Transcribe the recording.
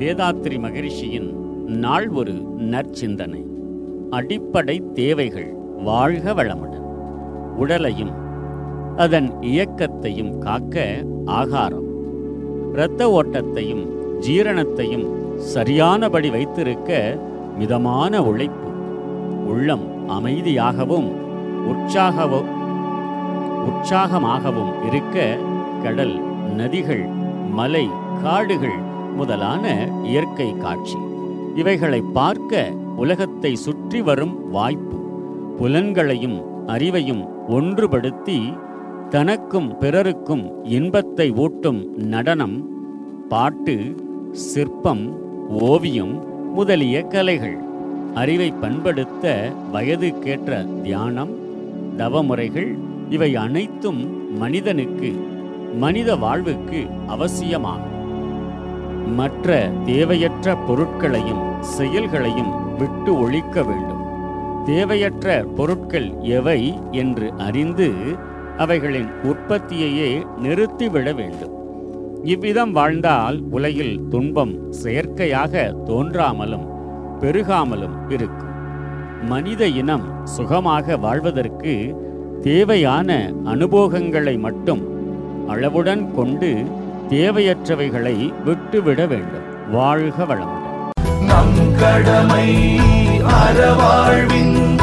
வேதாத்ரி மகரிஷியின் நாள் ஒரு நற்சிந்தனை. அடிப்படை தேவைகள் வாழ்க வளமுடன். உடலையும் அதன் இயக்கத்தையும் காக்க ஆகாரம். இரத்த ஓட்டத்தையும் ஜீரணத்தையும் சரியானபடி வைத்திருக்க மிதமான உழைப்பு. உள்ளம் அமைதியாகவும் உற்சாகவும் உற்சாகமாகவும் இருக்க கடல் நதிகள் மலை காடுகள் முதலான இயற்கை காட்சி. இவைகளை பார்க்க உலகத்தை சுற்றி வரும் வாய்ப்பு. புலன்களையும் அறிவையும் ஒன்றுபடுத்தி தனக்கும் பிறருக்கும் இன்பத்தை ஊட்டும் நடனம் பாட்டு சிற்பம் ஓவியம் முதலிய கலைகள். அறிவை பண்படுத்த வயதுக்கேற்ற தியானம் தவமுறைகள் இவை அனைத்தும் மனிதனுக்கு மனித வாழ்வுக்கு அவசியமாகும். மற்ற தேவையற்ற பொருட்களையும் செயல்களையும் விட்டு ஒழிக்க வேண்டும். தேவையற்ற பொருட்கள் எவை என்று அறிந்து அவைகளின் உற்பத்தியையே நிறுத்திவிட வேண்டும். இவ்விதம் வாழ்ந்தால் உலகில் துன்பம் செயற்கையாக தோன்றாமலும் பெருகாமலும் இருக்கும். மனித இனம் சுகமாக வாழ்வதற்கு தேவையான அனுபோகங்களை மட்டும் அளவுடன் கொண்டு தேவையற்றவைகளை விட்டுவிட வேண்டும். வாழ்க வளமுடன். நம் கடமை அறவாழ்வின்